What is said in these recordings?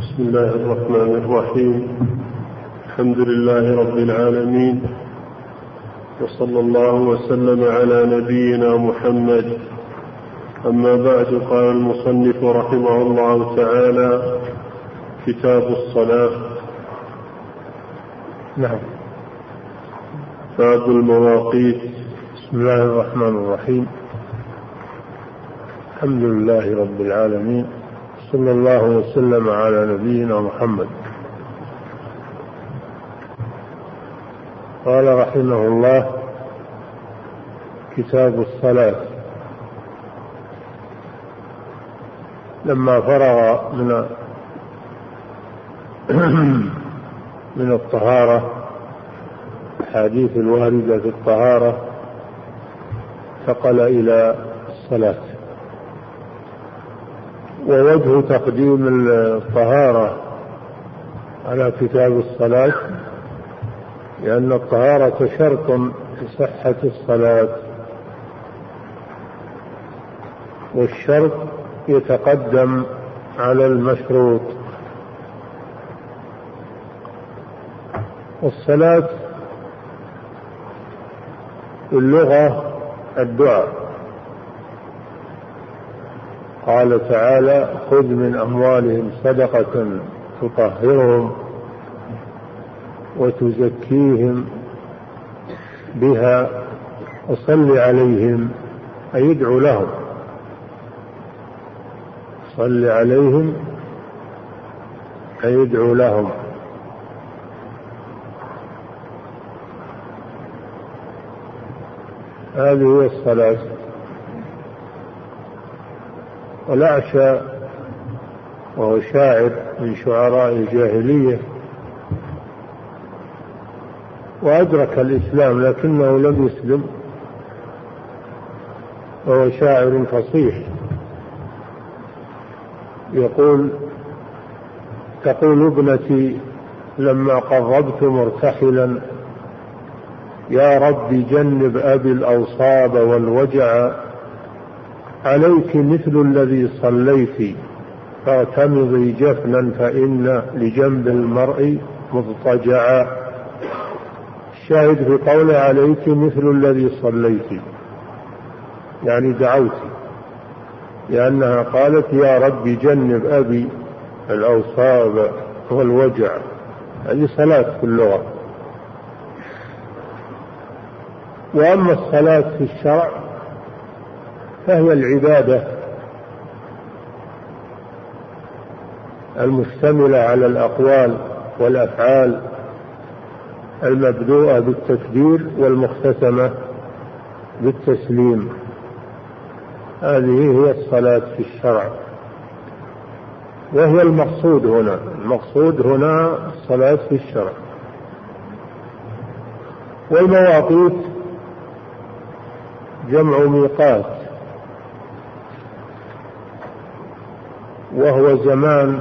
بسم الله الرحمن الرحيم. الحمد لله رب العالمين. وصلى الله وسلم على نبينا محمد. أما بعد قال المصنف رحمه الله تعالى كتاب الصلاة. نعم. باب المواقيت. بسم الله الرحمن الرحيم. الحمد لله رب العالمين. صلى الله وسلم على نبينا محمد. قال رحمه الله كتاب الصلاة. لما فرغ من من الطهارة الأحاديث الواردة في الطهارة انتقل إلى الصلاة. ووجه تقديم الطهارة على كتاب الصلاة لأن الطهارة شرط لصحة الصلاة. والشرط يتقدم على المشروط. والصلاة اللغة الدعاء. قال تعالى خذ من أموالهم صدقة تطهرهم وتزكيهم بها وصل عليهم أي ادعو لهم. صل عليهم أي ادعو لهم. هذه هي الصلاة. والأعشى وهو شاعر من شعراء الجاهلية وأدرك الإسلام لكنه لم يسلم وهو شاعر فصيح. يقول تقول ابنتي لما قربت مرتحلا يا رب جنب أبي الأوصاب والوجع عليك مثل الذي صليت فاعتمضي جفنا فإن لجنب المرء مضطجعا الشاهد في قوله عليك مثل الذي صليت يعني دعوت لأنها قالت يا رب جنب أبي الأوصاب والوجع. هذه صلاة في اللغة. وأما الصلاة في الشرع فهي العبادة المشتملة على الأقوال والأفعال المبدوءة بالتكبير والمختتمة بالتسليم. هذه هي الصلاة في الشرع. وهي المقصود هنا. المقصود هنا الصلاة في الشرع. والمواقيت جمع ميقات. وهو زمان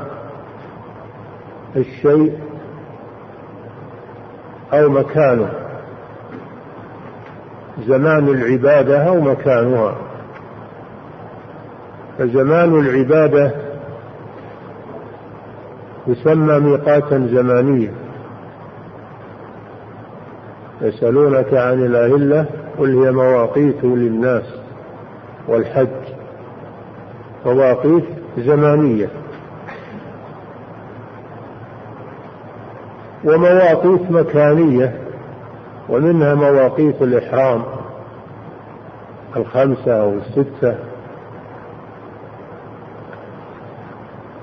الشيء أو مكانه. زمان العبادة أو مكانها. فزمان العبادة يسمى ميقاتا زمانيا. يسألونك عن الأهلة قل هي مواقيت للناس والحج. مواقيت زمانية. ومواقيت مكانية ومنها مواقيت الإحرام الخمسة أو الستة.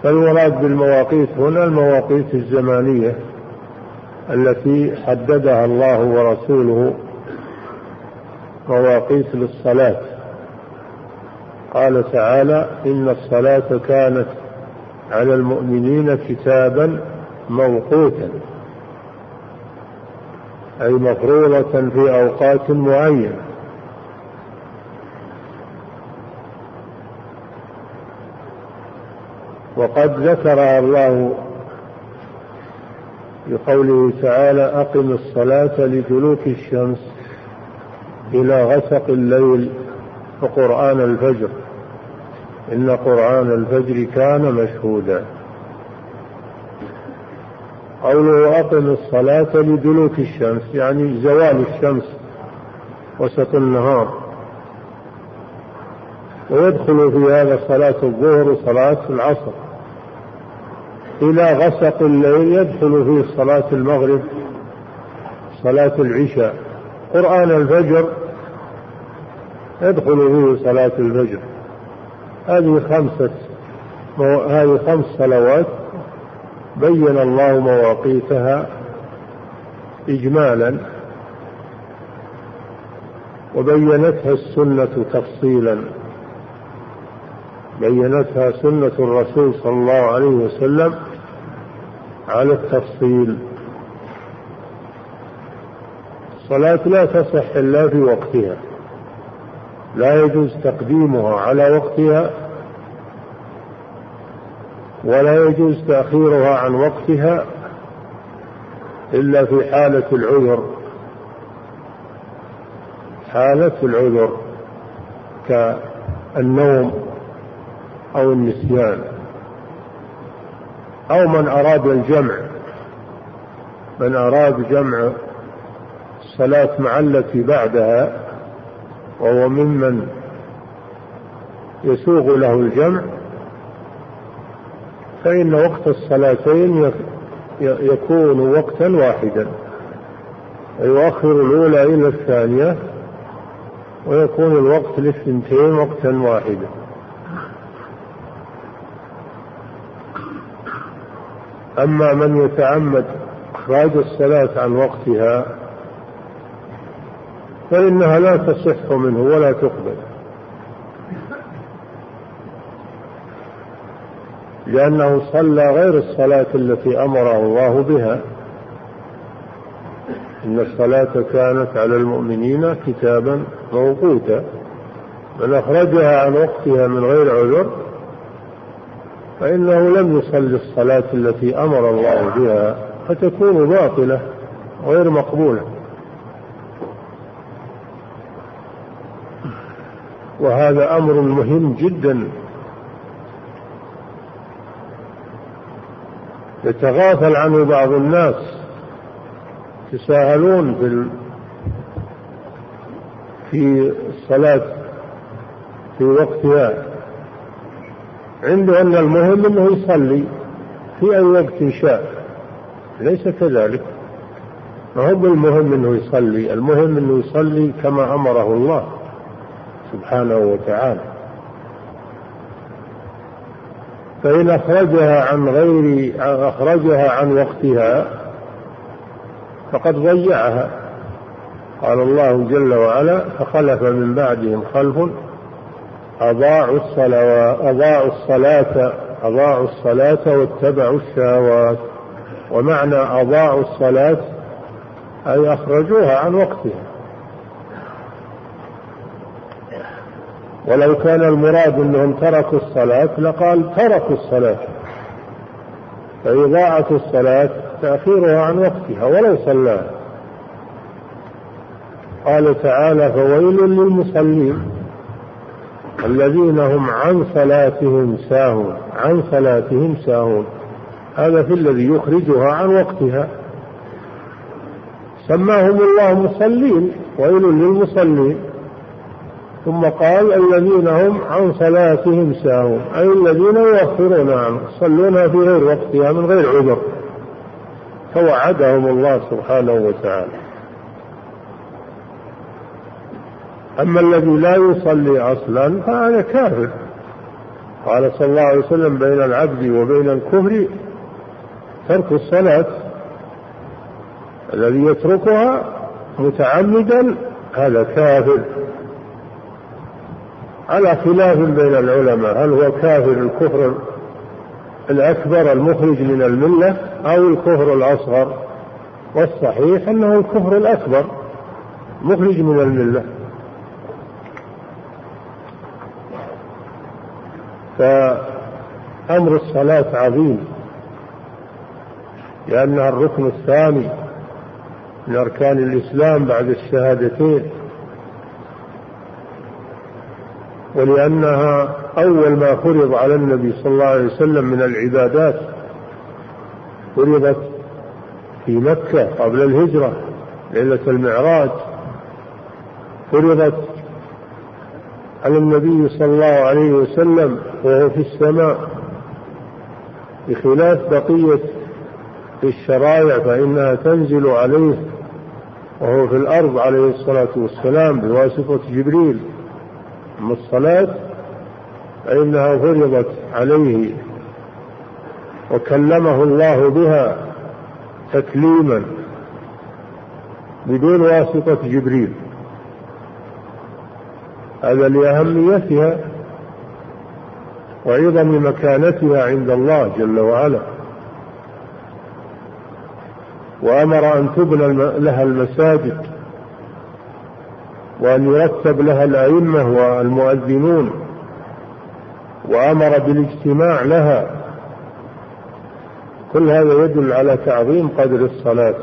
فالمراد بالمواقيت هنا المواقيت الزمانية التي حددها الله ورسوله مواقيت للصلاة. قال تعالى إن الصلاة كانت على المؤمنين كتابا موقوتا أي مفروضة في أوقات معينة. وقد ذكر الله بقوله تعالى أقم الصلاة لدلوك الشمس إلى غسق الليل وقرآن الفجر. إن قرآن الفجر كان مشهودا. قوله أقم الصلاة لدلوك الشمس يعني زوال الشمس وسط النهار. ويدخل في هذا صلاة الظهر وصلاة العصر. إلى غسق الليل يدخل فيه صلاة المغرب صلاة العشاء. قرآن الفجر يدخل فيه صلاة الفجر. هذه خمسة هذه خمس صلوات بين الله مواقيتها إجمالا وبينتها السنة تفصيلا. بينتها سنة الرسول صلى الله عليه وسلم على التفصيل. الصلاة لا تصح إلا في وقتها. لا يجوز تقديمها على وقتها ولا يجوز تأخيرها عن وقتها إلا في حالة العذر. حالة العذر كالنوم أو النسيان أو من أراد الجمع. من أراد جمع الصلاة مع التي بعدها وهو ممن يسوغ له الجمع فإن وقت الصلاتين يكون وقتا واحدا ويؤخر الأولى إلى الثانية ويكون الوقت للثنتين وقتا واحدا. أما من يتعمد إخراج الصلاة عن وقتها فإنها لا تصح منه ولا تقبل. لأنه صلى غير الصلاة التي أمره الله بها. إن الصلاة كانت على المؤمنين كتابا موقوتا. من أخرجها عن وقتها من غير عذر فإنه لم يصلي الصلاة التي أمر الله بها فتكون باطلة غير مقبولة. وهذا أمر مهم جدا. يتغافل عنه بعض الناس. يتساهلون في في الصلاة في وقتها. عنده أن المهم أنه يصلي في أي وقت شاء. ليس كذلك. ما هو المهم أنه يصلي. المهم أنه يصلي كما أمره الله. سبحانه وتعالى. فإن أخرجها عن غير أخرجها عن وقتها فقد ضيعها. قال الله جل وعلا فخلف من بعدهم خلف أضاعوا الصلاة أضاعوا الصلاة أضاعوا الصلاة واتبعوا الشهوات. ومعنى أضاعوا الصلاة أي أخرجوها عن وقتها. ولو كان المراد أنهم تركوا الصلاة لقال تركوا الصلاة. فإضاعة الصلاة تأخيرها عن وقتها ولو صلاها قال تعالى فويل للمصلين الذين هم عن صلاتهم ساهون عن صلاتهم ساهون. هذا في الذي يخرجها عن وقتها. سماهم الله مصلين ويل للمصلين. ثم قال الذين هم عن صلاتهم ساهون أي الذين يؤخرون عنه يصلونها في غير وقتها من غير عذر. فوعدهم الله سبحانه وتعالى. أما الذي لا يصلي أصلا فهذا كافر. قال صلى الله عليه وسلم بين العبد وبين الكفر ترك الصلاة. الذي يتركها متعمدا هذا كافر. على خلاف بين العلماء هل هو كافر الكفر الأكبر المخرج من الملة أو الكفر الأصغر؟ والصحيح أنه الكفر الأكبر مخرج من الملة. فأمر الصلاة عظيم لأنها الركن الثاني من أركان الإسلام بعد الشهادتين. ولأنها أول ما فرض على النبي صلى الله عليه وسلم من العبادات فرضت في مكة قبل الهجرة ليلة المعراج. فرضت على النبي صلى الله عليه وسلم وهو في السماء. بخلاف بقية الشرائع فإنها تنزل عليه وهو في الأرض عليه الصلاة والسلام بواسطة جبريل. أما الصلاة فإنها فرضت عليه وكلمه الله بها تكليما بدون واسطة جبريل. هذا لأهميتها وعظم مكانتها عند الله جل وعلا. وأمر أن تبنى لها المساجد وأن يرتب لها الأئمة والمؤذنون وأمر بالاجتماع لها. كل هذا يدل على تعظيم قدر الصلاة.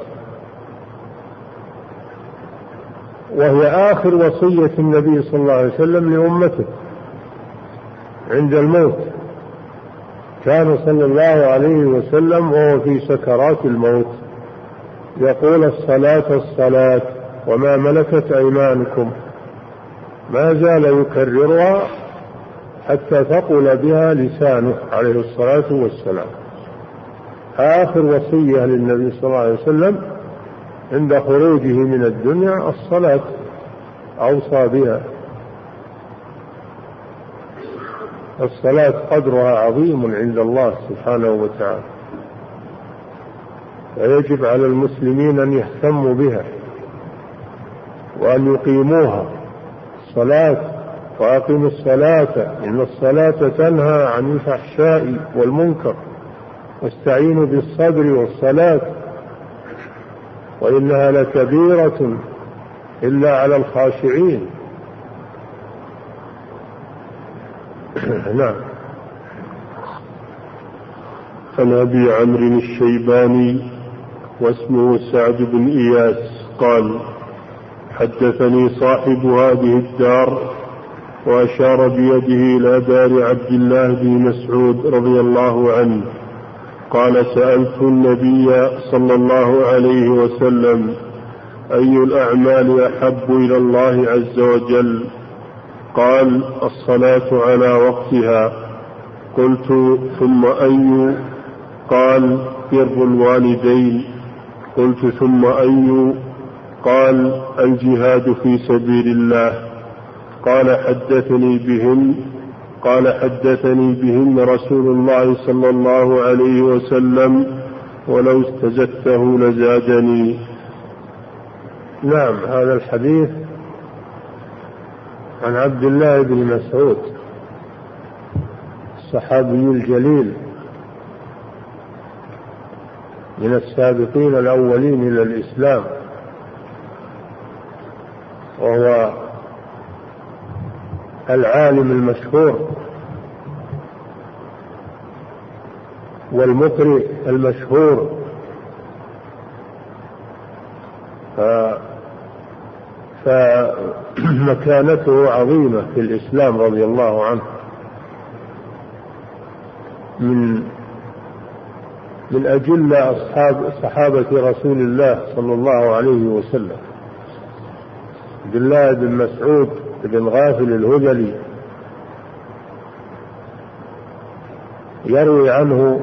وهي آخر وصية النبي صلى الله عليه وسلم لأمته عند الموت. كان صلى الله عليه وسلم وهو في سكرات الموت. يقول الصلاة الصلاة وما ملكت أيمانكم. ما زال يكررها حتى ثقل بها لسانه عليه الصلاة والسلام. آخر وصية للنبي صلى الله عليه وسلم عند خروجه من الدنيا الصلاة أوصى بها. الصلاة قدرها عظيم عند الله سبحانه وتعالى. ويجب على المسلمين أن يهتموا بها. وأن يقيموها. الصلاة وأقيموا الصلاة إن الصلاة تنهى عن الفحشاء والمنكر. واستعينوا بالصبر والصلاة وإنها لكبيرة إلا على الخاشعين. نعم. عن أبي عمرو الشيباني واسمه سعد بن إياس قال حدثني صاحب هذه الدار وأشار بيده إلى دار عبد الله بن مسعود رضي الله عنه. قال سألت النبي صلى الله عليه وسلم أي الأعمال أحب إلى الله عز وجل؟ قال الصلاة على وقتها. قلت ثم أي؟ قال بر الوالدين. قلت ثم أي؟ قال الجهاد في سبيل الله. قال حدثني بهن قال حدثني بهن رسول الله صلى الله عليه وسلم ولو استزدته لزادني. نعم هذا الحديث عن عبد الله بن مسعود الصحابي الجليل من السابقين الأولين إلى الإسلام. وهو العالم المشهور والمقرئ المشهور. فمكانته عظيمة في الإسلام رضي الله عنه. من من أجل أصحاب صحابة رسول الله صلى الله عليه وسلم. عبد الله بن مسعود بن غافل الهذلي يروي عنه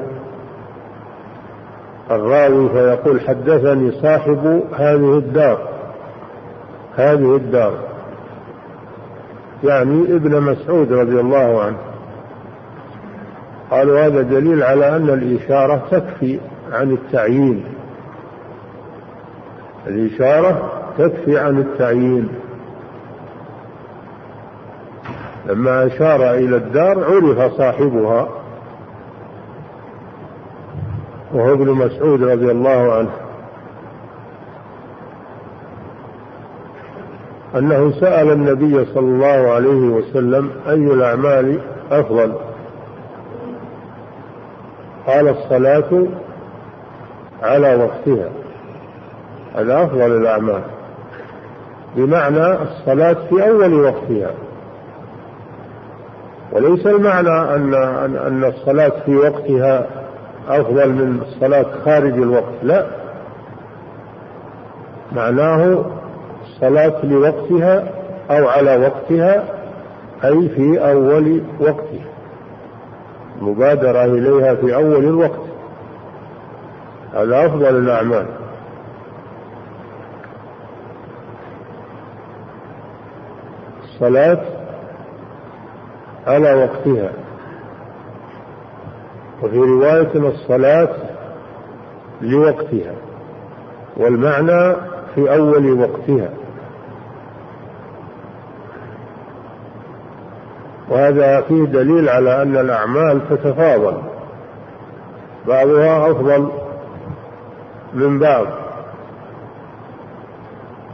الراوي فيقول حدثني صاحب هذه الدار هذه الدار يعني ابن مسعود رضي الله عنه. قالوا هذا دليل على أن الإشارة تكفي عن التعيين. الإشارة تكفي عن التعيين. لما أشار إلى الدار عرف صاحبها. وهو ابن مسعود رضي الله عنه. أنه سأل النبي صلى الله عليه وسلم أي الأعمال أفضل. قال الصلاة على وقتها. هذا أفضل الأعمال. بمعنى الصلاة في أول وقتها. وليس المعنى أن أن الصلاة في وقتها أفضل من الصلاة خارج الوقت لا. معناه الصلاة لوقتها أو على وقتها أي في أول وقتها. المبادرة إليها في أول الوقت. هذا أفضل الأعمال. الصلاة على وقتها. وفي رواية الصلاة لوقتها والمعنى في أول وقتها. وهذا فيه دليل على أن الأعمال تتفاضل. بعضها أفضل من بعض.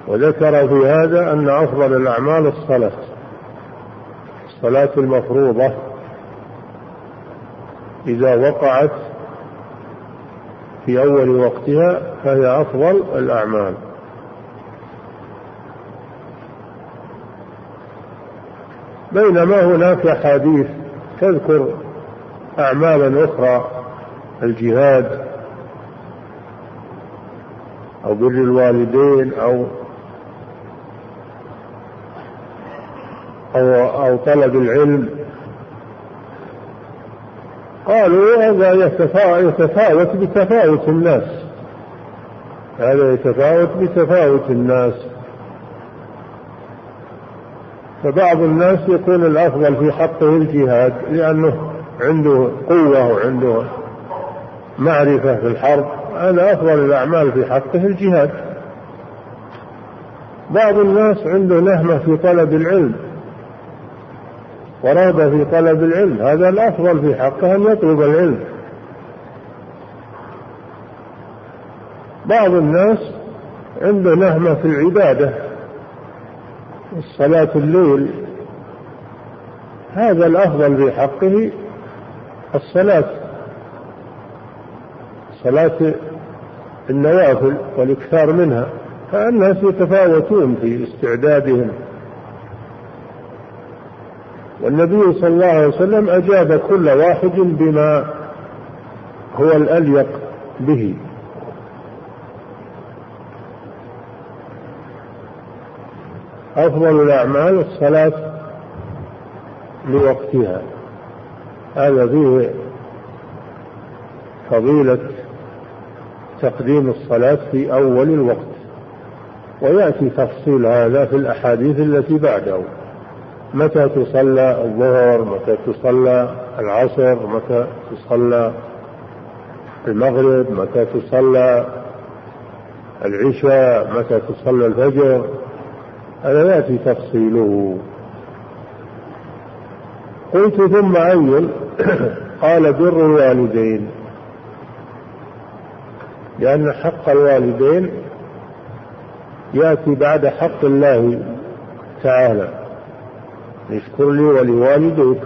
وذكر في هذا أن أفضل الأعمال الصلاة. الصلاة المفروضة إذا وقعت في أول وقتها فهي أفضل الأعمال. بينما هناك أحاديث تذكر أعمالا أخرى الجهاد أو بر الوالدين أو أو أو طلب العلم. قالوا هذا يتفاوت بتفاوت الناس. هذا يتفاوت بتفاوت الناس. فبعض الناس يكون الأفضل في حقه الجهاد لأنه عنده قوة وعنده معرفة في الحرب. هذا أفضل الأعمال في حقه الجهاد. بعض الناس عنده نهمة في طلب العلم. ورغبة في طلب العلم. هذا الأفضل في حقه أن يطلب العلم. بعض الناس عنده نهمة في العبادة صلاة الليل. هذا الأفضل في حقه الصلاة. صلاة النوافل والإكثار منها فالناس يتفاوتون في استعدادهم. والنبي صلى الله عليه وسلم أجاب كل واحد بما هو الأليق به. أفضل الأعمال الصلاة لوقتها. هذا فيه فضيلة تقديم الصلاة في أول الوقت. ويأتي تفصيل هذا في الأحاديث التي بعده. متى تصلى الظهر؟ متى تصلى العصر؟ متى تصلى المغرب؟ متى تصلى العشاء؟ متى تصلى الفجر؟ هذا يأتي تفصيله. قلت ثم أي قال بر الوالدين. لأن حق الوالدين يأتي بعد حق الله تعالى. اشكر لي ولوالديك.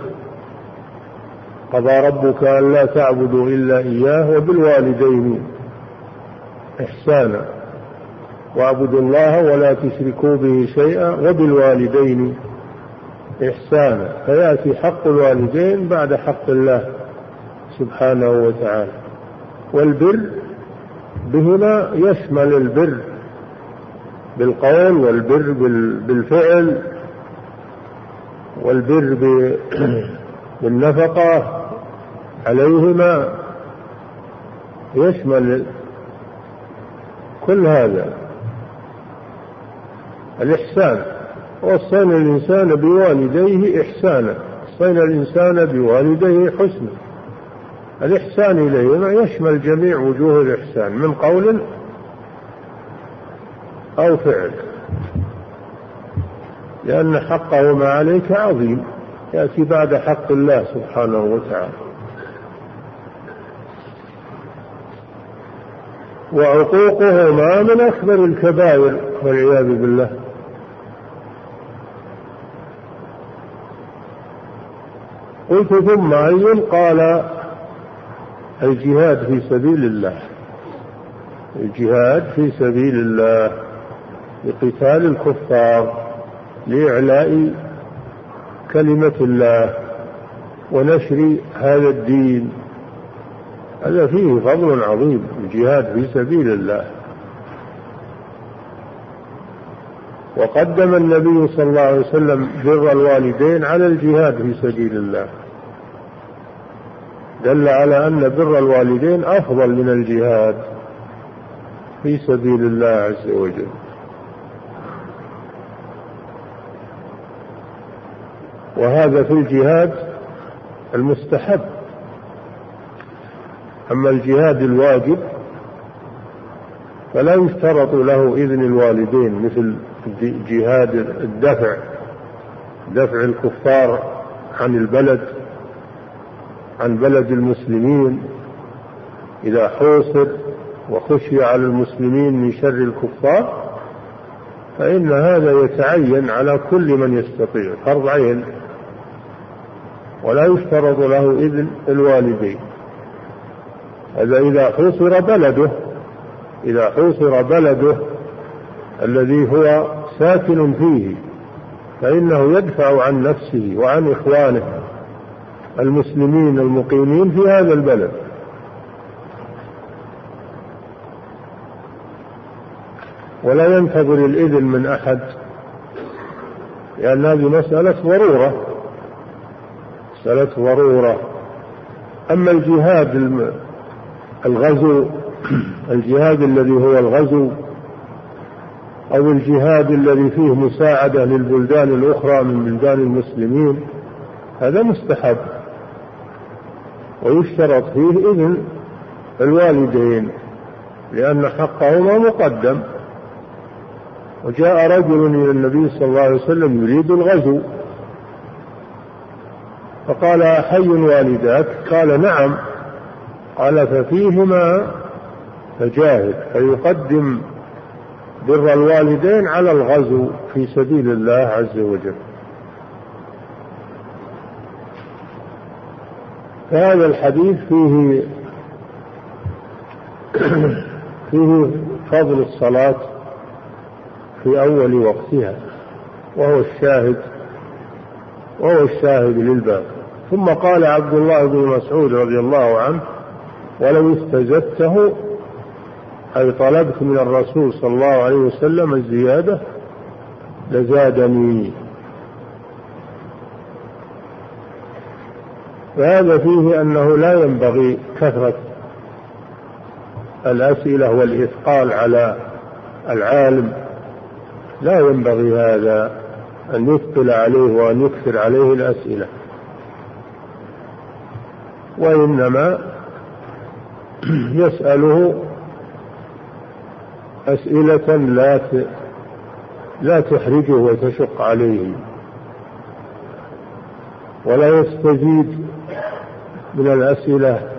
قضى ربك أن لا تعبدوا إلا إياه وبالوالدين إحسانا. واعبدوا الله ولا تشركوا به شيئا وبالوالدين إحسانا. فيأتي حق الوالدين بعد حق الله سبحانه وتعالى. والبر بهما يشمل البر بالقول والبر بالفعل. والبر بالنفقة عليهما يشمل كل هذا. الإحسان وصينا الإنسان بوالديه إحسانا وصينا الإنسان بوالديه حسنا. الإحسان إليهما يشمل جميع وجوه الإحسان من قول أو فعل. لأن حقهما عليك عظيم يأتي بعد حق الله سبحانه وتعالى. وعقوقهما من أكبر الكبائر والعياذ بالله. قلت ثم أي قال الجهاد في سبيل الله. الجهاد في سبيل الله لقتال الكفار. لإعلاء كلمة الله ونشر هذا الدين. هذا فيه فضل عظيم الجهاد في سبيل الله. وقدم النبي صلى الله عليه وسلم بر الوالدين على الجهاد في سبيل الله. دل على أن بر الوالدين أفضل من الجهاد في سبيل الله عز وجل. وهذا في الجهاد المستحب. أما الجهاد الواجب فلا يشترط له إذن الوالدين مثل جهاد الدفع دفع الكفار عن البلد عن بلد المسلمين. إذا حوصر وخشي على المسلمين من شر الكفار فإن هذا يتعين على كل من يستطيع. فرض عين ولا يشترط له إذن الوالدين. هذا إذا حوصر بلده إذا حوصر بلده الذي هو ساكن فيه فإنه يدفع عن نفسه وعن إخوانه المسلمين المقيمين في هذا البلد. ولا ينتظر الإذن من أحد لأن هذه مسألة ضرورة. مسألة ضرورة. أما الجهاد الغزو الجهاد الذي هو الغزو أو الجهاد الذي فيه مساعدة للبلدان الأخرى من بلدان المسلمين هذا مستحب. ويشترط فيه إذن الوالدين لأن حقهما مقدم. وجاء رجل إلى النبي صلى الله عليه وسلم يريد الغزو. فقال أحي والداك؟ قال نعم. قال ففيهما فجاهد فيقدم بر الوالدين على الغزو في سبيل الله عز وجل. فهذا الحديث فيه فيه فضل الصلاة في أول وقتها وهو الشاهد وهو الشاهد للباب. ثم قال عبد الله بن مسعود رضي الله عنه ولو استزدته أي طلبت من الرسول صلى الله عليه وسلم الزيادة لزادني. فهذا فيه أنه لا ينبغي كثرة الأسئلة والإثقال على العالم. لا ينبغي هذا. أن يثقل عليه وأن يكثر عليه الأسئلة. وإنما يسأله أسئلة لا لا تحرجه وتشق عليه. ولا يستزيد من الأسئلة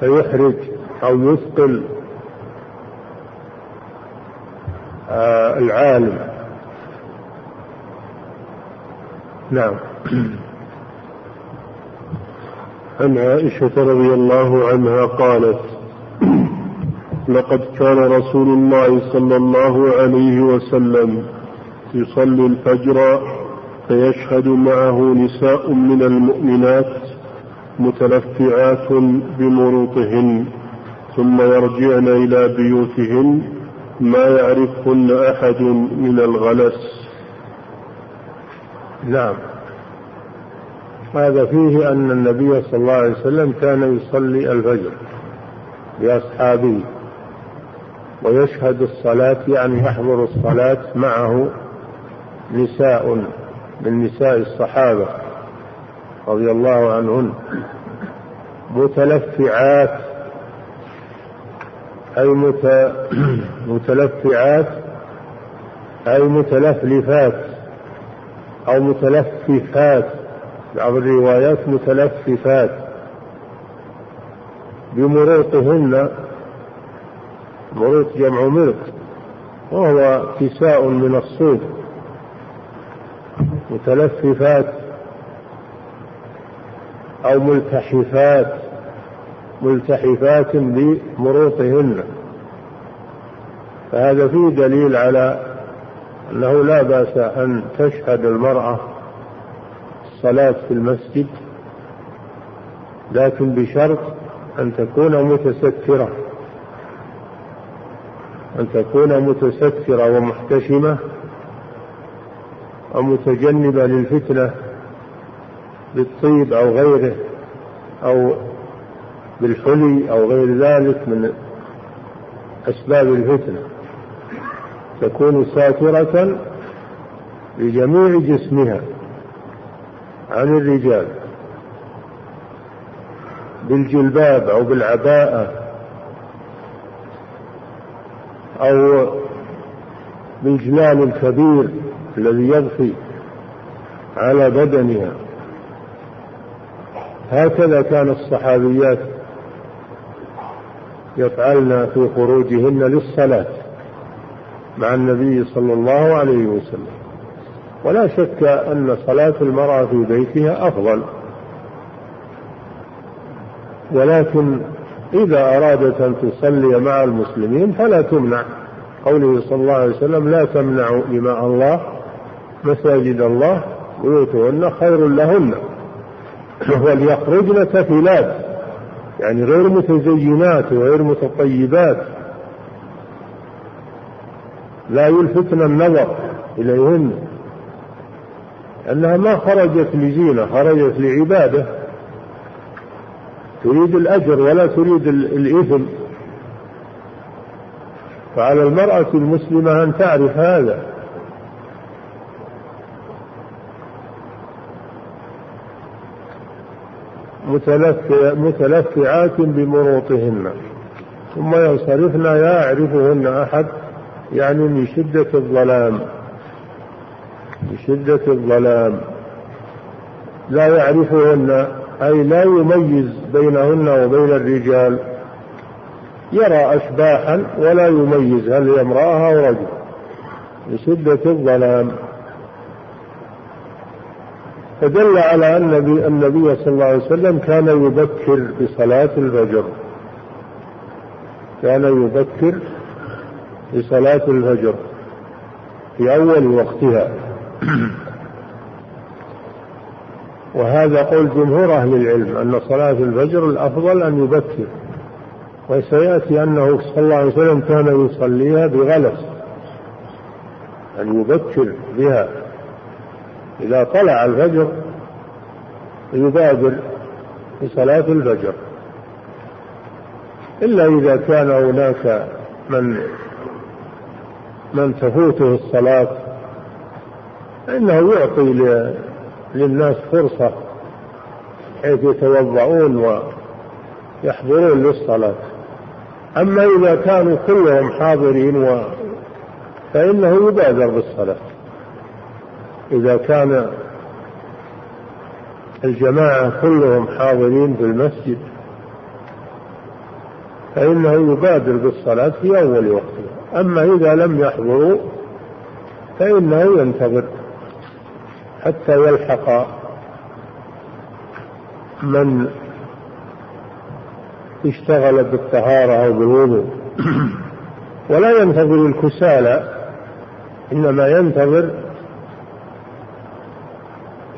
فيحرج أو يثقل آه العالم. نعم. عن عائشة رضي الله عنها قالت لقد كان رسول الله صلى الله عليه وسلم يصلي الفجر فيشهد معه نساء من المؤمنات متلفعات بمروطهن ثم يرجعن إلى بيوتهن ما يعرفهن أحد من الغلس. نعم. هذا فيه أن النبي صلى الله عليه وسلم كان يصلي الفجر بأصحابه ويشهد الصلاة يعني يحضر الصلاة معه نساء من نساء الصحابة رضي الله عنهن متلفعات أي مت... متلفعات أي متلفلفات. أو متلففات بعض الروايات متلففات بمروطهن مروط جمع مرط وهو كساء من الصوف. متلففات أو ملتحفات ملتحفات بمروطهن. فهذا فيه دليل على أنه لا بأس أن تشهد المرأة الصلاة في المسجد لكن بشرط أن تكون متسترة. أن تكون متسترة ومحتشمة أو متجنبة للفتنة بالطيب أو غيره أو بالحلي أو غير ذلك من أسباب الفتنة. تكون ساترة بجميع جسمها عن الرجال بالجلباب أو بالعباءة أو بالجلال الكبير الذي يغفي على بدنها. هكذا كان الصحابيات يفعلن في خروجهن للصلاة. مع النبي صلى الله عليه وسلم. ولا شك أن صلاة المرأة في بيتها أفضل. ولكن إذا أرادت أن تصلي مع المسلمين فلا تمنع. قوله صلى الله عليه وسلم لا تمنعوا إماء الله مساجد الله بيوتهن خير لهن. وليخرجن تفلات يعني غير متزينات وغير متطيبات. لا يلفتن النظر إليهن أنها ما خرجت لزينة خرجت لعبادة. تريد الأجر ولا تريد الإثم. فعلى المرأة المسلمة أن تعرف هذا. متلفعات بمروطهن. ثم ينصرفن يعرفهن أحد. يعني من شدة الظلام من شدة الظلام. لا يعرفهن أي لا يميز بينهن وبين الرجال. يرى أشباحا ولا يميز هل هي امرأة أو رجل. لشدة الظلام. فدل على أن النبي صلى الله عليه وسلم كان يبكر بصلاة الفجر. كان يبكر بصلاة الفجر في أول وقتها. وهذا قول جمهور أهل العلم أن صلاة الفجر الأفضل أن يبكر وسيأتي أنه صلى الله عليه وسلم كان يصليها بغلس أن يبكر بها. إذا طلع الفجر يبادر بصلاة الفجر. إلا إذا كان هناك من من تفوته الصلاة فإنه يعطي للناس فرصة حيث يتوضعون ويحضرون للصلاة. أما إذا كانوا كلهم حاضرين و فإنه يبادر بالصلاة. إذا كان الجماعة كلهم حاضرين في المسجد فإنه يبادر بالصلاة في أول وقتها أما إذا لم يحضروا فإنه ينتظر حتى يلحق من اشتغل بالطهارة أو بالوضوء. ولا ينتظر الكسالى إنما ينتظر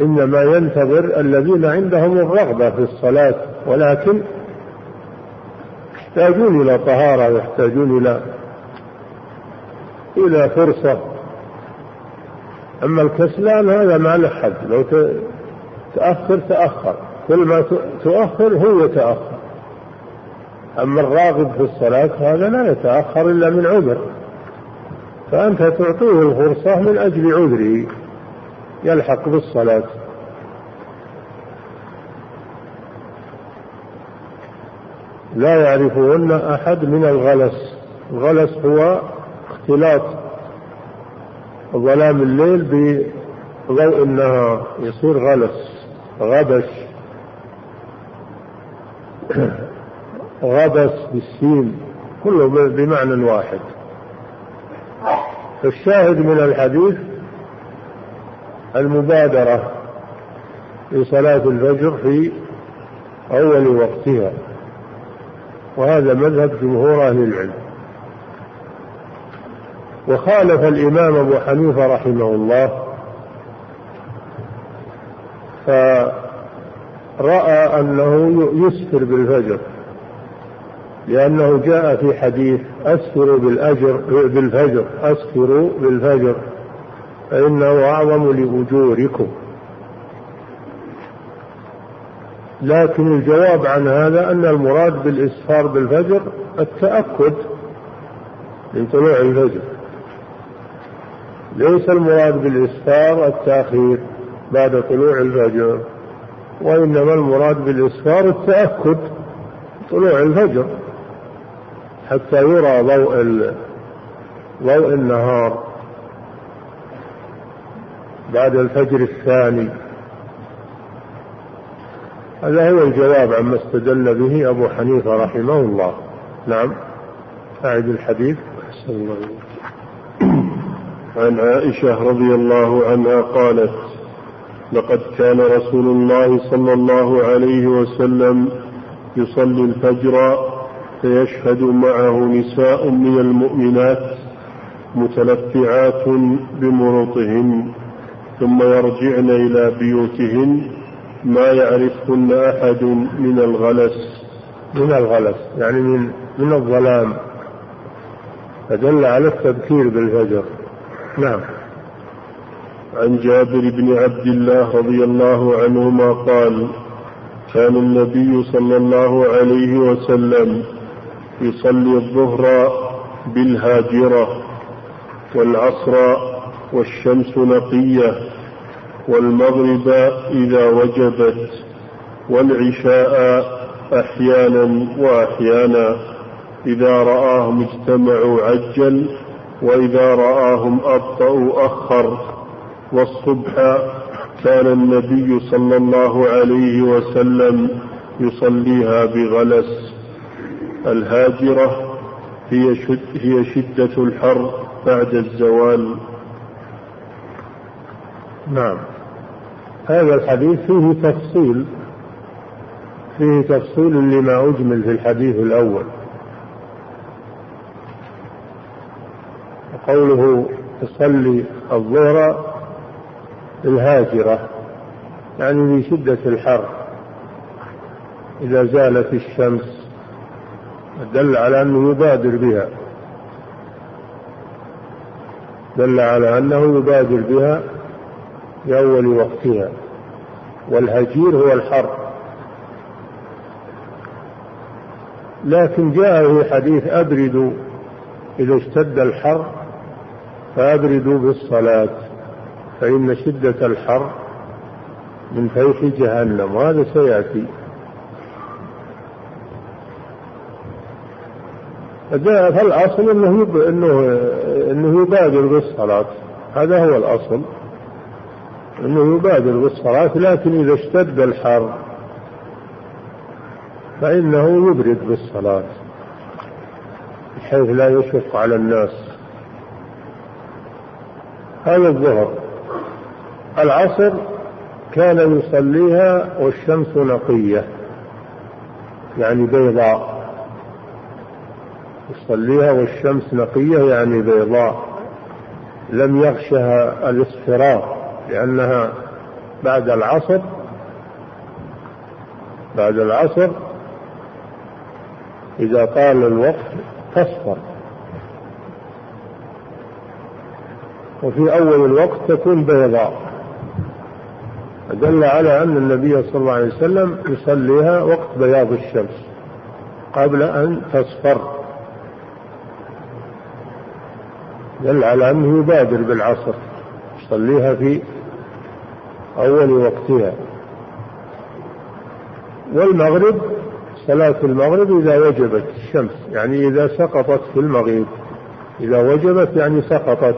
إنما ينتظر الذين عندهم الرغبة في الصلاة ولكن يحتاجون إلى طهارة ويحتاجون إلى إلى فرصة. أما الكسلان هذا ما له حد. لو تأخر تأخر. كل ما تؤخر هو يتأخر. أما الراغب في الصلاة هذا لا يتأخر إلا من عذر. فأنت تعطيه الفرصة من أجل عذره. يلحق بالصلاة. لا يعرفهن أحد من الغلس. الغلس هو اختلاط ظلام الليل بضوء النهار يصير غلس غبش. غبس بالسين كله بمعنى واحد. فالشاهد من الحديث المبادرة لصلاة الفجر في أول وقتها وهذا مذهب جمهور أهل العلم. وخالف الإمام أبو حنيفة رحمه الله فرأى أنه يسفر بالفجر لأنه جاء في حديث أسفروا بالأجر بالفجر أسفروا بالفجر فإنه أعظم لأجوركم. لكن الجواب عن هذا أن المراد بالإسفار بالفجر التأكد من طلوع الفجر. ليس المراد بالإسفار التأخير بعد طلوع الفجر وإنما المراد بالإسفار التأكد طلوع الفجر حتى يرى ضوء ضوء النهار بعد الفجر الثاني. هذا هو الجواب عما استدل به أبو حنيفة رحمه الله. نعم أعد الحديث. أحسن الله عن عائشة رضي الله عنها قالت لقد كان رسول الله صلى الله عليه وسلم يصلي الفجر فيشهد معه نساء من المؤمنات متلفعات بمرطهن ثم يرجعن إلى بيوتهن ما يعرفهن أحد من الغلس. من الغلس يعني من من الظلام. فدل على التبكير بالفجر. نعم. عن جابر بن عبد الله رضي الله عنهما قال كان النبي صلى الله عليه وسلم يصلي الظهر بالهاجرة والعصر والشمس نقية والمغرب إذا وجبت والعشاء أحيانا وأحيانا إذا رآهم اجتمعوا عجل وإذا رآهم أبطأوا أخر والصبح كان النبي صلى الله عليه وسلم يصليها بغلس. الهاجرة هي, شد هي شدة الحر بعد الزوال. نعم. هذا الحديث فيه تفصيل فيه تفصيل لما أجمل في الحديث الأول. قوله تصلي الظهر الهاجرة يعني في شدة الحر. إذا زالت الشمس دل على أنه يبادر بها. دل على أنه يبادر بها في أول وقتها. والهجير هو الحر. لكن جاء في حديث أبردوا إذا اشتد الحر فأبردوا بالصلاة فإن شدة الحر من فيح جهنم وهذا سيأتي. فالأصل أنه أنه أنه يبادر بالصلاة هذا هو الأصل. أنه يبادر بالصلاة لكن إذا اشتد الحر فإنه يبرد بالصلاة بحيث لا يشق على الناس. هذا الظهر. العصر كان يصليها والشمس نقية يعني بيضاء. يصليها والشمس نقية يعني بيضاء. لم يغشها الاصفرار لأنها بعد العصر بعد العصر إذا طال الوقت تصفر وفي أول الوقت تكون بيضاء. دل على أن النبي صلى الله عليه وسلم يصليها وقت بياض الشمس قبل أن تصفر. دل على أنه يبادر بالعصر يصليها في أول وقتها. والمغرب صلاة المغرب إذا وجبت الشمس يعني إذا سقطت في المغيب. إذا وجبت يعني سقطت.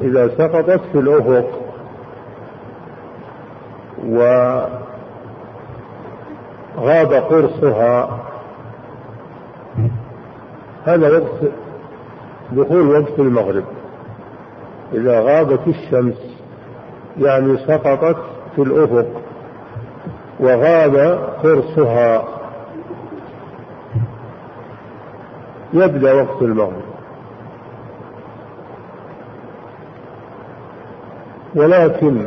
إذا سقطت في الأفق. وغاب قرصها. هذا وقت دخول وقت المغرب. إذا غابت الشمس يعني سقطت في الأفق وغاب قرصها. يبدأ وقت المغرب. ولكن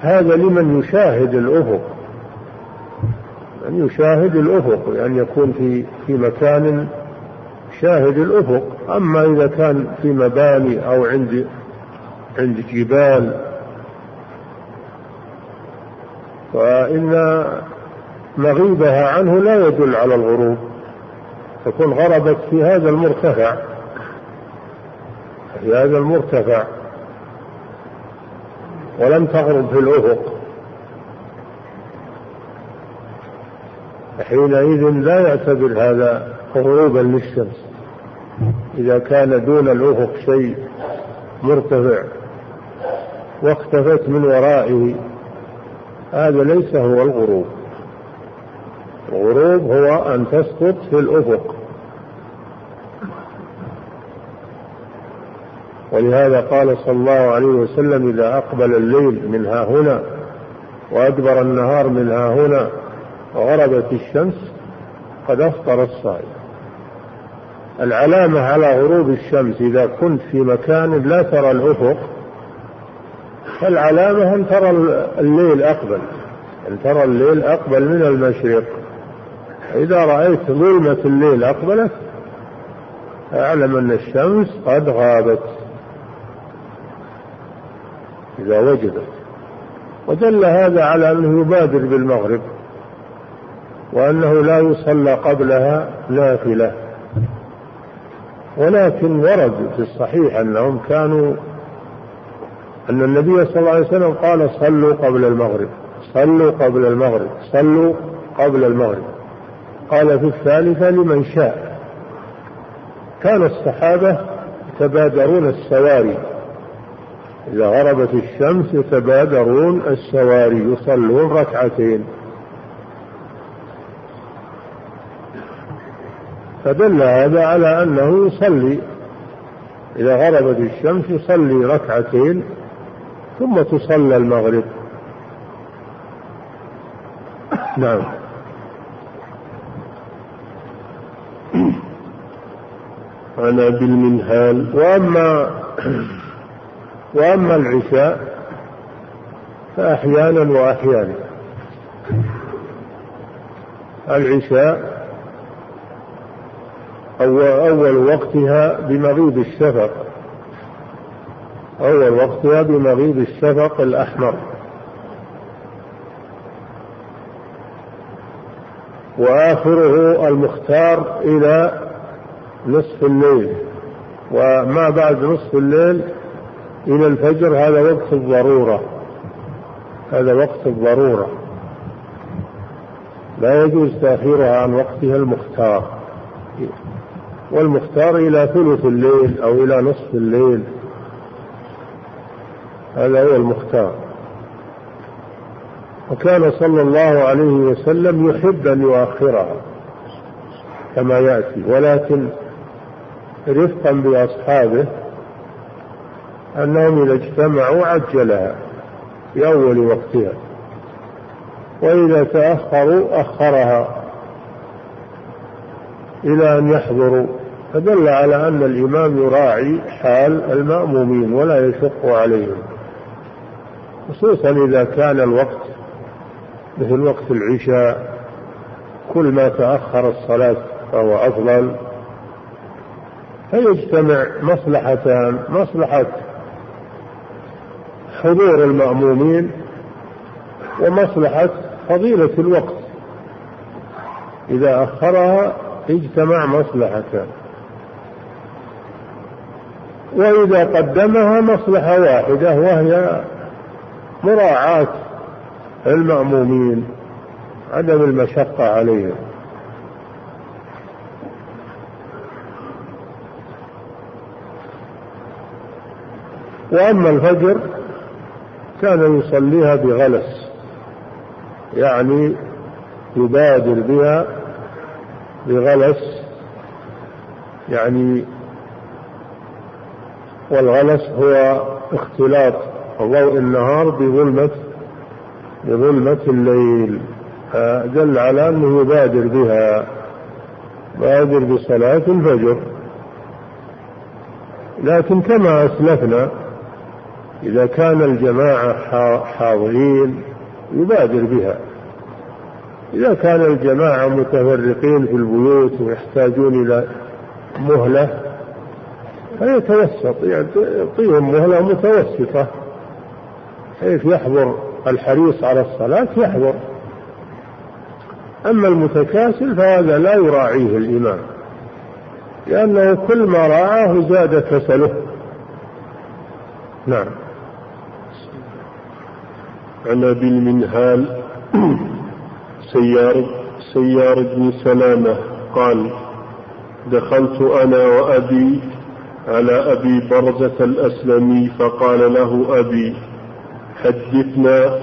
هذا لمن يشاهد الأفق أن يشاهد الأفق يعني يكون في في مكان شاهد الأفق. أما إذا كان في مباني أو عند عند جبال فإن مغيبها عنه لا يدل على الغروب. تكون غربت في هذا المرتفع في هذا المرتفع. ولم تغرب في الأفق. حينئذ لا يعتبر هذا غروبا للشمس. إذا كان دون الأفق شيء مرتفع واختفت من ورائه هذا ليس هو الغروب. الغروب هو أن تسقط في الأفق. ولهذا قال صلى الله عليه وسلم إذا أقبل الليل من ها هنا وأدبر النهار من ها هنا وغربت الشمس قد أفطر الصائم. العلامة على غروب الشمس إذا كنت في مكان لا ترى الأفق فالعلامة أن ترى الليل أقبل أن ترى الليل أقبل من المشرق. إذا رأيت ظلمة الليل أقبلت اعلم أن الشمس قد غابت. إذا وجدت. ودل هذا على أنه يبادر بالمغرب وأنه لا يصلى قبلها نافلة. ولكن ورد في الصحيح أنهم كانوا أن النبي صلى الله عليه وسلم قال صلوا قبل المغرب صلوا قبل المغرب صلوا قبل المغرب. قال في الثالثة لمن شاء. كان الصحابة يتبادرون السواري إذا غربت الشمس يتبادرون السواري يصلون ركعتين. فدل هذا على أنه يصلي. إذا غربت الشمس يصلي ركعتين ثم تصلى المغرب. نعم. عن أبي المنهال. وأما وأما العشاء فأحيانا وأحيانا. العشاء أول وقتها بمغيب الشفق. أول وقتها بمغيب الشفق الأحمر. وآخره المختار إلى نصف الليل. وما بعد نصف الليل إلى الفجر هذا وقت الضرورة. هذا وقت الضرورة. لا يجوز تأخيرها عن وقتها المختار. والمختار إلى ثلث الليل أو إلى نصف الليل. هذا هو المختار. وكان صلى الله عليه وسلم يحب أن يؤخرها كما يأتي ولكن رفقا بأصحابه أنهم إذا اجتمعوا عجلها في أول وقتها. وإذا تأخروا أخرها إلى أن يحضروا. فدل على أن الإمام يراعي حال المأمومين ولا يشق عليهم. خصوصا إذا كان الوقت مثل وقت العشاء كل ما تأخر الصلاة فهو أفضل. فيجتمع مصلحتان مصلحة حضور المأمومين ومصلحة فضيلة الوقت. إذا أخرها اجتمع مصلحتان وإذا قدمها مصلحة واحدة وهي مراعاة المأمومين عدم المشقة عليهم. وأما الفجر كان يصليها بغلس يعني يبادر بها بغلس يعني والغلس هو اختلاط ضوء النهار بظلمة بظلمة الليل دل على أنه يبادر بها بادر بصلاة الفجر. لكن كما أسلفنا إذا كان الجماعة حاضرين يبادر بها. إذا كان الجماعة متفرقين في البيوت ويحتاجون إلى مهلة فيتوسط يعطيهم مهلة متوسطة. حيث يحضر الحريص على الصلاة يحضر. أما المتكاسل فهذا لا يراعيه الإمام لأنه كل ما راعاه زاد كسله. نعم. عن أبي المنهال سيار سيار بن سلامة قال دخلت أنا وأبي على أبي برزة الأسلمي فقال له أبي حدثنا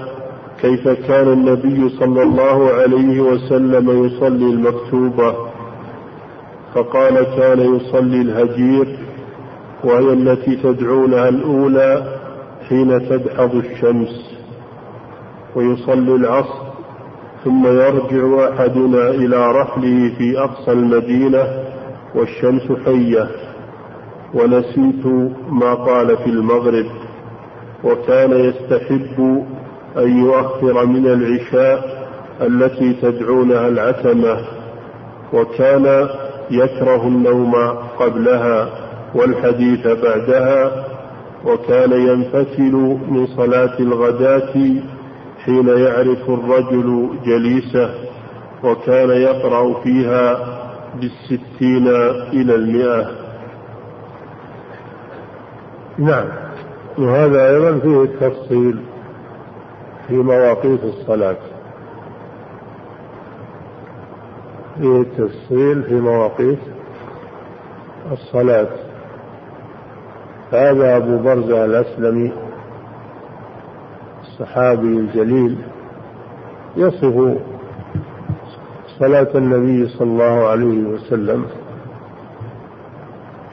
كيف كان النبي صلى الله عليه وسلم يصلي المكتوبة؟ فقال كان يصلي الهجير وهي التي تدعونها الأولى حين تدحض الشمس. ويصلي العصر ثم يرجع أحدنا إلى رحله في أقصى المدينة والشمس حية. ونسيت ما قال في المغرب وكان يستحب أن يؤخر من العشاء التي تدعونها العتمة وكان يكره النوم قبلها والحديث بعدها وكان ينفتل من صلاة الغداة حين يعرف الرجل جليسه وكان يقرأ فيها بالستين إلى المئة. نعم. وهذا أيضا فيه التفصيل في مواقيت الصلاة. فيه التفصيل في مواقيت الصلاة. هذا أبو برزة الأسلمي الصحابي الجليل يصف صلاة النبي صلى الله عليه وسلم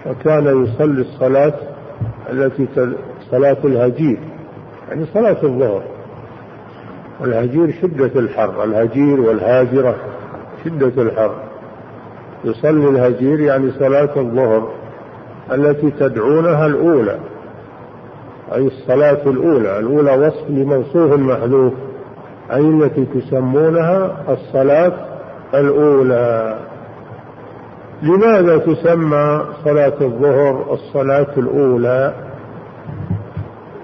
فكان يصلي الصلاة التي صلاة الهجير يعني صلاة الظهر. والهجير شدة الحر الهجير والهاجرة شدة الحر. يصلي الهجير يعني صلاة الظهر التي تدعونها الأولى. أي الصلاة الأولى الأولى وصف لموصوف محذوف أي التي تسمونها الصلاة الأولى. لماذا تسمى صلاة الظهر الصلاة الأولى؟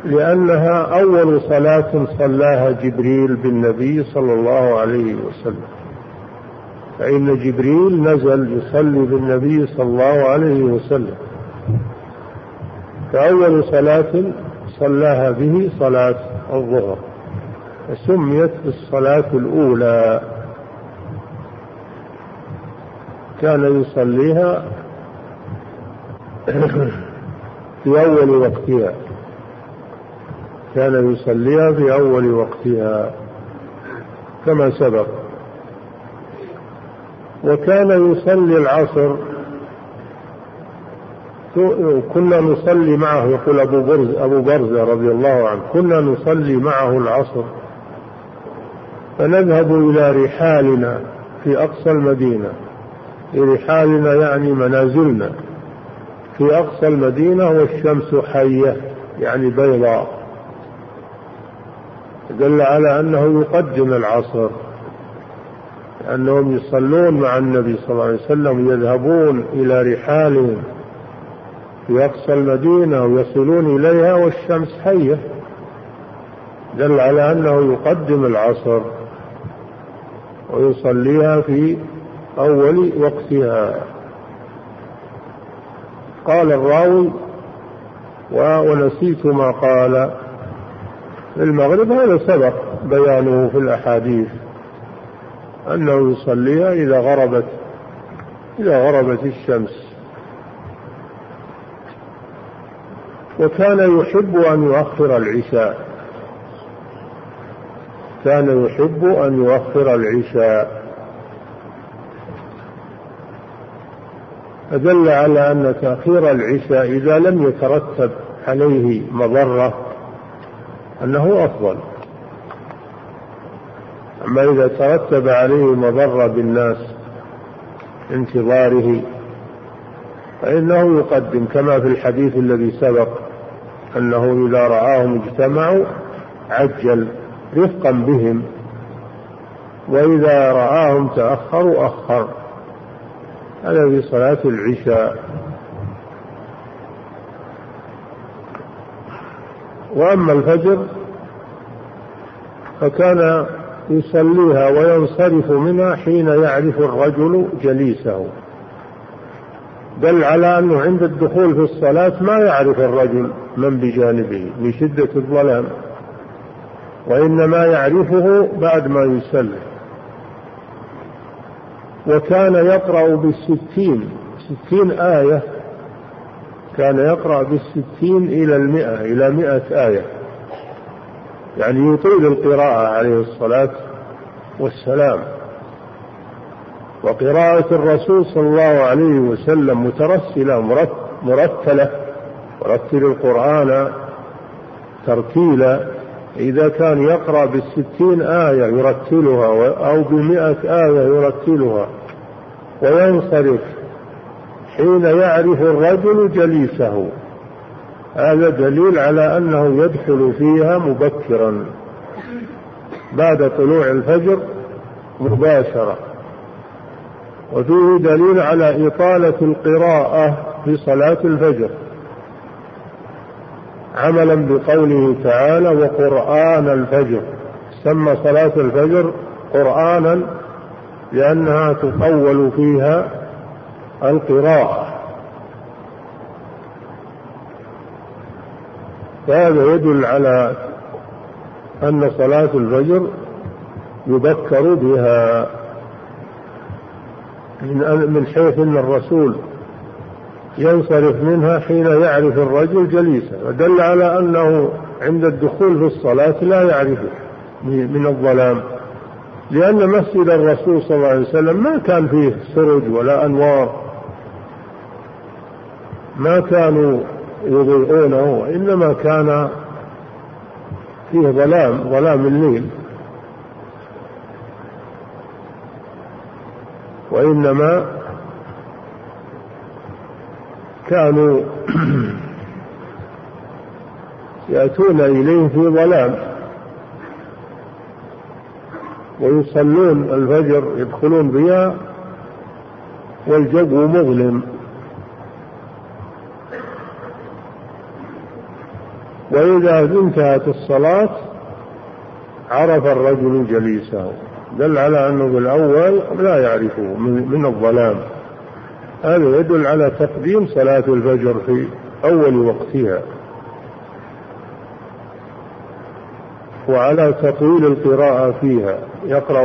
لأنها أول صلاة صلاها جبريل بالنبي صلى الله عليه وسلم. فإن جبريل نزل يصلي بالنبي صلى الله عليه وسلم. فأول صلاة صلاها به صلاة الظهر. وسميت بالصلاة الأولى. كان يصليها في أول وقتها. كان يصليها في أول وقتها. كما سبق. وكان يصلي العصر كنا نصلي معه يقول أبو برز أبو برزة رضي الله عنه كنا نصلي معه العصر. فنذهب إلى رحالنا في أقصى المدينة. رحالنا يعني منازلنا. في أقصى المدينة والشمس حية يعني بيضاء. دل على أنه يقدم العصر. لأنهم يصلون مع النبي صلى الله عليه وسلم يذهبون إلى رحالهم. في أقصى المدينة ويصلون إليها والشمس حية. دل على أنه يقدم العصر ويصليها في أول وقتها. قال الراوي ونسيت ما قال. في المغرب هذا سبق بيانه في الأحاديث أنه يصليها إذا غربت إذا غربت الشمس. وكان يحب أن يؤخر العشاء. كان يحب أن يؤخر العشاء. فدل على أن تأخير العشاء إذا لم يترتب عليه مضرة أنه أفضل. أما إذا ترتب عليه مضرة بالناس انتظاره فإنه يقدم كما في الحديث الذي سبق. أنه إذا رآهم اجتمعوا عجل رفقا بهم وإذا رآهم تأخروا أخر. هذا في صلاة العشاء. وأما الفجر فكان يصليها وينصرف منها حين يعرف الرجل جليسه. دل على أنه عند الدخول في الصلاة ما يعرف الرجل من بجانبه شدة الظلام. وإنما يعرفه بعد ما يسلم. وكان يقرأ بالستين ستين آية. كان يقرأ بالستين إلى المئة إلى مئة آية. يعني يطيل القراءة عليه الصلاة والسلام. وقراءة الرسول صلى الله عليه وسلم مترسلة مرتلة ورتل القرآن ترتيلا. إذا كان يقرأ بالستين آية يرتلها أو بمئة آية يرتلها وينصرف حين يعرف الرجل جليسه. هذا دليل على أنه يدخل فيها مبكرا. بعد طلوع الفجر مباشرة. وفيه دليل على إطالة القراءة في صلاة الفجر. عملا بقوله تعالى وقرآن الفجر. سمى صلاة الفجر قرآنا لأنها تطول فيها القراءة. فهذا يدل على أن صلاة الفجر يذكر بها من حيث أن الرسول ينصرف منها حين يعرف الرجل جليسا ودل على أنه عند الدخول في الصلاة لا يعرفه من الظلام. لأن مسجد الرسول صلى الله عليه وسلم ما كان فيه سرج ولا أنوار ما كانوا يضيئونه وإنما كان فيه ظلام ظلام الليل. وإنما كانوا يأتون إليه في ظلام ويصلون الفجر يدخلون بها والجو مظلم. وإذا انتهت الصلاة عرف الرجل جليسه. دل على أنه بالأول لا يعرفه من الظلام. هذا يدل على تقديم صلاة الفجر في أول وقتها. وعلى تطويل القراءة فيها. يقرأ